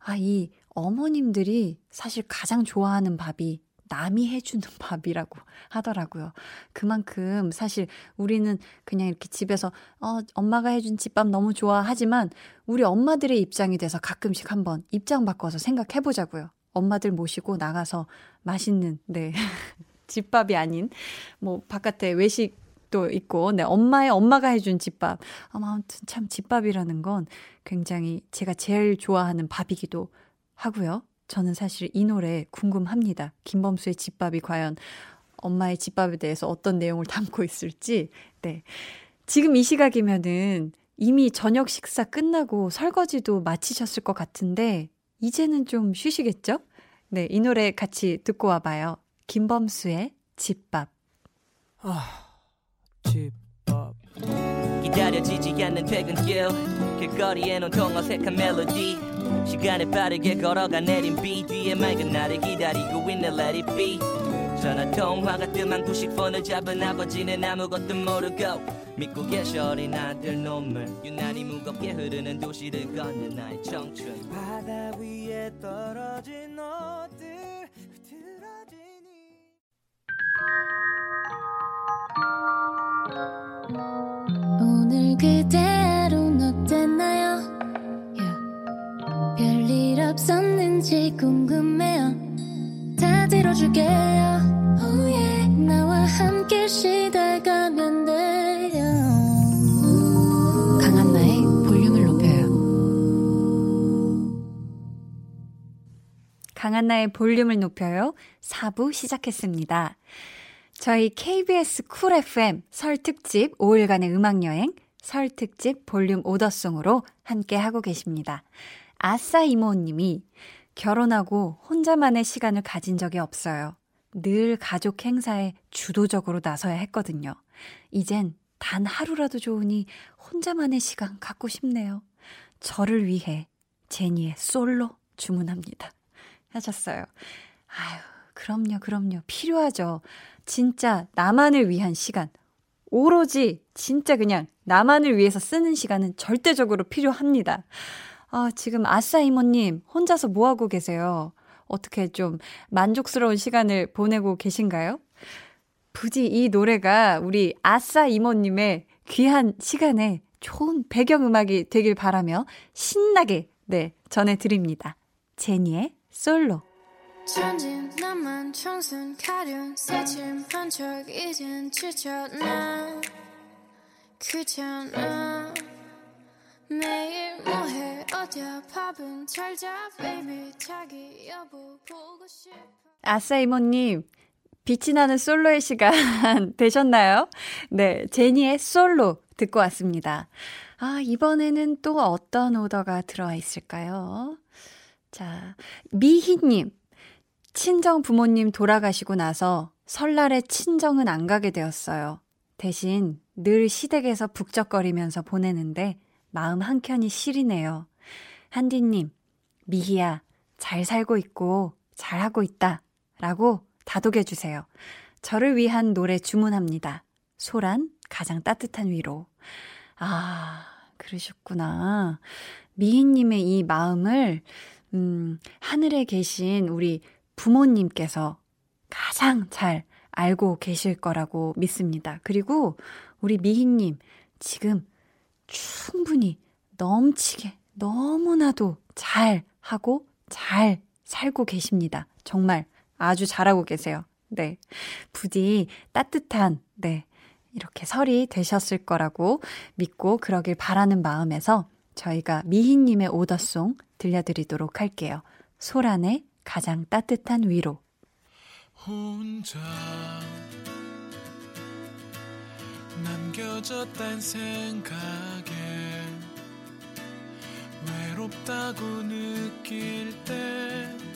아, 이 어머님들이 사실 가장 좋아하는 밥이 남이 해주는 밥이라고 하더라고요. 그만큼 사실 우리는 그냥 이렇게 집에서, 어, 엄마가 해준 집밥 너무 좋아 하지만 우리 엄마들의 입장이 돼서 가끔씩 한번 입장 바꿔서 생각해 보자고요. 엄마들 모시고 나가서 맛있는, 네. 집밥이 아닌, 뭐, 바깥에 외식도 있고, 네, 엄마의 엄마가 해준 집밥. 아무튼 참 집밥이라는 건 굉장히 제가 제일 좋아하는 밥이기도 하고요. 저는 사실 이 노래 궁금합니다. 김범수의 집밥이 과연 엄마의 집밥에 대해서 어떤 내용을 담고 있을지. 네. 지금 이 시각이면은 이미 저녁 식사 끝나고 설거지도 마치셨을 것 같은데, 이제는 좀 쉬시겠죠? 네, 이 노래 같이 듣고 와봐요. 김범수의 집밥. 아, 집밥. 기다려지지 않는 퇴근길 길거리에 온통 어색한 멜로디 시간을 빠르게 걸어가 내린 비 뒤에 맑은 나를 기다리고 있는 Let it be 전화 통화가 뜸한 90번을 잡은 아버지는 아무것도 모르고 믿고 계셔 어린 아들 눈물 유난히 무겁게 흐르는 도시를 걷는 나의 청춘. 바다 위에 떨어진 너들 흐트러지니. 오늘 그대로는 어땠나요. 별일 없었는지 궁금해요. 다 들어줄게요 함께 쉬다 가면 돼요 강한나의 볼륨을 높여요 강한나의 볼륨을 높여요 4부 시작했습니다 저희 KBS 쿨 FM 설 특집 5일간의 음악여행 설 특집 볼륨 오더송으로 함께 하고 계십니다. 아싸 이모님이 결혼하고 혼자만의 시간을 가진 적이 없어요. 늘 가족 행사에 주도적으로 나서야 했거든요. 이젠 단 하루라도 좋으니 혼자만의 시간 갖고 싶네요. 저를 위해 제니의 솔로 주문합니다. 하셨어요. 아유, 그럼요, 그럼요. 필요하죠. 진짜 나만을 위한 시간. 오로지 진짜 그냥 나만을 위해서 쓰는 시간은 절대적으로 필요합니다. 아, 지금 아싸 이모님 혼자서 뭐 하고 계세요? 어떻게 좀 만족스러운 시간을 보내고 계신가요? 부디 이 노래가 우리 아싸 이모님의 귀한 시간에 좋은 배경음악이 되길 바라며 신나게 네 전해드립니다. 제니의 솔로 천진 나만 청순 가련 새침 한 척 이젠 지쳤나 귀찮아 매일 뭐해 어디야 밥은 잘자 baby 자기 여보 보고 싶어 아싸 이모님 빛이 나는 솔로의 시간 되셨나요? 네, 제니의 솔로 듣고 왔습니다. 아, 이번에는 또 어떤 오더가 들어와 있을까요? 자, 미희님. 친정 부모님 돌아가시고 나서 설날에 친정은 안 가게 되었어요. 대신 늘 시댁에서 북적거리면서 보내는데 마음 한켠이 시리네요. 한디님, 미희야, 잘 살고 있고 잘하고 있다. 라고 다독여주세요. 저를 위한 노래 주문합니다. 소란, 가장 따뜻한 위로. 아, 그러셨구나. 미희님의 이 마음을, 음, 하늘에 계신 우리 부모님께서 가장 잘 알고 계실 거라고 믿습니다. 그리고 우리 미희님, 지금 충분히 넘치게 너무나도 잘 하고 잘 살고 계십니다. 정말 아주 잘하고 계세요. 네. 부디 따뜻한, 네. 이렇게 설이 되셨을 거라고 믿고 그러길 바라는 마음에서 저희가 미희님의 오더송 들려드리도록 할게요. 소란의 가장 따뜻한 위로. 혼자 남겨졌단 생각에 외롭다고 느낄 때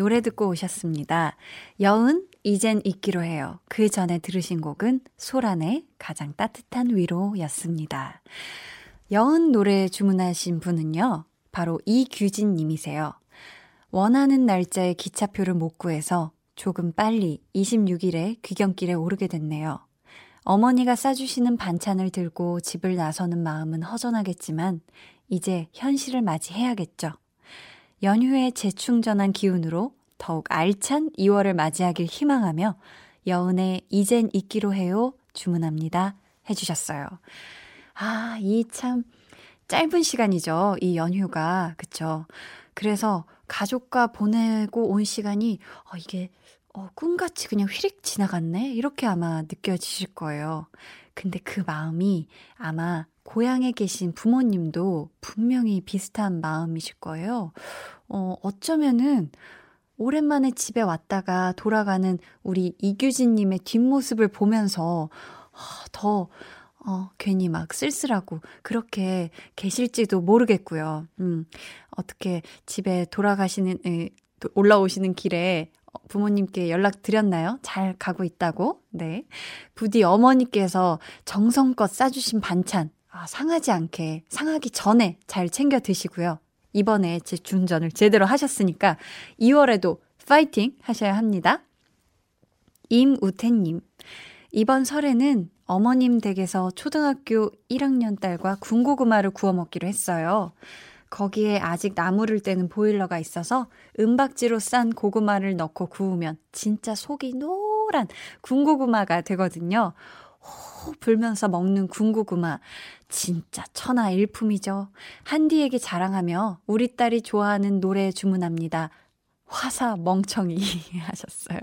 노래 듣고 오셨습니다. 여은, 이젠 잊기로 해요. 그 전에 들으신 곡은 소란의 가장 따뜻한 위로였습니다. 여은 노래 주문하신 분은요, 바로 이규진 님이세요. 원하는 날짜에 기차표를 못 구해서 조금 빨리 26일에 귀경길에 오르게 됐네요. 어머니가 싸주시는 반찬을 들고 집을 나서는 마음은 허전하겠지만, 이제 현실을 맞이해야겠죠. 연휴에 재충전한 기운으로 더욱 알찬 2월을 맞이하길 희망하며 여운의 이젠 잊기로 해요 주문합니다 해주셨어요. 아, 이 참 짧은 시간이죠. 이 연휴가. 그쵸. 그래서 가족과 보내고 온 시간이, 어, 이게, 어, 꿈같이 그냥 휘릭 지나갔네? 이렇게 아마 느껴지실 거예요. 근데 그 마음이 아마 고향에 계신 부모님도 분명히 비슷한 마음이실 거예요. 어, 어쩌면은 오랜만에 집에 왔다가 돌아가는 우리 이규진님의 뒷모습을 보면서 더 어, 괜히 막 쓸쓸하고 그렇게 계실지도 모르겠고요. 음, 어떻게 집에 돌아가시는, 에, 올라오시는 길에 부모님께 연락 드렸나요? 잘 가고 있다고? 네. 부디 어머니께서 정성껏 싸주신 반찬, 아, 상하지 않게, 상하기 전에 잘 챙겨 드시고요. 이번에 제 준전을 제대로 하셨으니까 2월에도 파이팅 하셔야 합니다. 임우태님. 이번 설에는 어머님 댁에서 초등학교 1학년 딸과 군고구마를 구워 먹기로 했어요. 거기에 아직 나무를 떼는 보일러가 있어서 은박지로 싼 고구마를 넣고 구우면 진짜 속이 노란 군고구마가 되거든요. 호 불면서 먹는 군고구마. 진짜 천하 일품이죠. 한디에게 자랑하며 우리 딸이 좋아하는 노래 주문합니다. 화사 멍청이 하셨어요.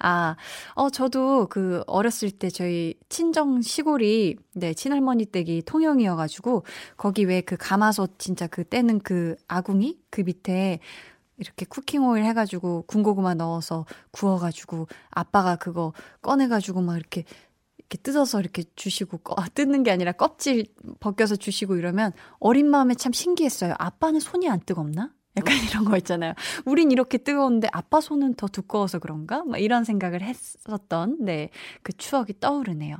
아, 어, 저도 그 어렸을 때 저희 친정 시골이, 네, 친할머니 댁이 통영이어가지고, 거기 왜 그 가마솥 진짜 그 떼는 그 아궁이? 그 밑에 이렇게 쿠킹 오일 해가지고 군고구마 넣어서 구워가지고 아빠가 그거 꺼내가지고 막 이렇게 이렇게 뜯어서 이렇게 주시고 꺼, 뜯는 게 아니라 껍질 벗겨서 주시고 이러면 어린 마음에 참 신기했어요. 아빠는 손이 안 뜨겁나? 약간 이런 거 있잖아요. 우린 이렇게 뜨거운데 아빠 손은 더 두꺼워서 그런가? 막 이런 생각을 했었던, 네, 그 추억이 떠오르네요.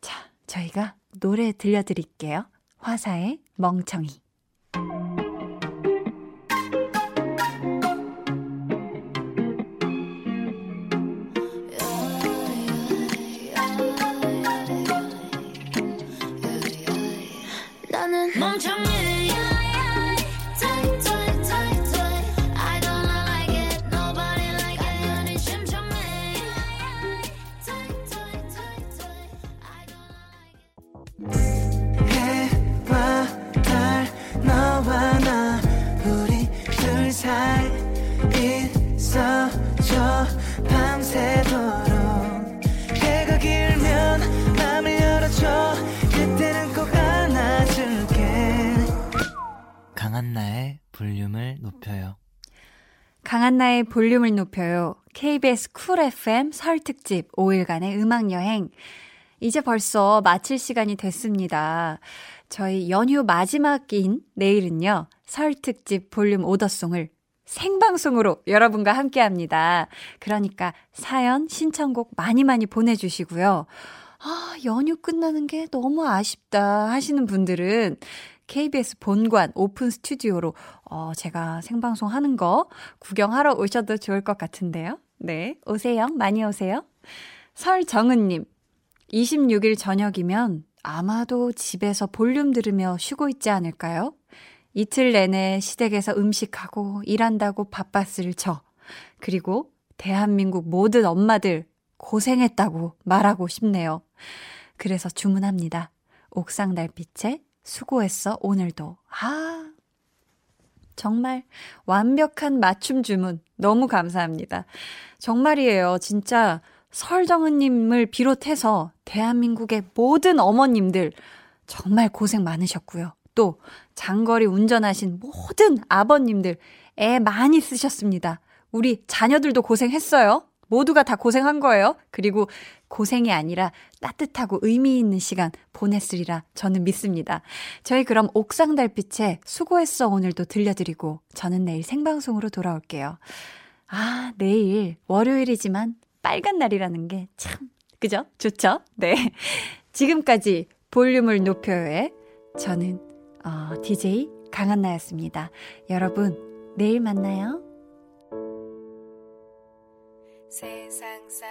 자, 저희가 노래 들려드릴게요. 화사의 멍청이. 멍청 강한나의 볼륨을 높여요. 강한나의 볼륨을 높여요. KBS 쿨 FM 설 특집 5일간의 음악 여행. 이제 벌써 마칠 시간이 됐습니다. 저희 연휴 마지막인 내일은요. 설 특집 볼륨 오더송을 생방송으로 여러분과 함께 합니다. 그러니까 사연, 신청곡 많이 많이 보내주시고요. 아, 연휴 끝나는 게 너무 아쉽다 하시는 분들은 KBS 본관 오픈 스튜디오로 어, 제가 생방송 하는 거 구경하러 오셔도 좋을 것 같은데요. 네, 오세요. 많이 오세요. 설정은님, 26일 저녁이면 아마도 집에서 볼륨 들으며 쉬고 있지 않을까요? 이틀 내내 시댁에서 음식하고 일한다고 바빴을 저. 그리고 대한민국 모든 엄마들 고생했다고 말하고 싶네요. 그래서 주문합니다. 옥상 달빛에 수고했어, 오늘도. 아, 정말 완벽한 맞춤 주문 너무 감사합니다. 정말이에요. 진짜 설정은님을 비롯해서 대한민국의 모든 어머님들 정말 고생 많으셨고요. 또 장거리 운전하신 모든 아버님들 애 많이 쓰셨습니다. 우리 자녀들도 고생했어요. 모두가 다 고생한 거예요. 그리고 고생이 아니라 따뜻하고 의미 있는 시간 보냈으리라 저는 믿습니다. 저희 그럼 옥상 달빛에 수고했어 오늘도 들려드리고 저는 내일 생방송으로 돌아올게요. 아, 내일 월요일이지만 빨간 날이라는 게 참, 그죠? 좋죠? 네. 지금까지 볼륨을 높여요의 저는, 어, DJ 강한나였습니다. 여러분, 내일 만나요. 세상 사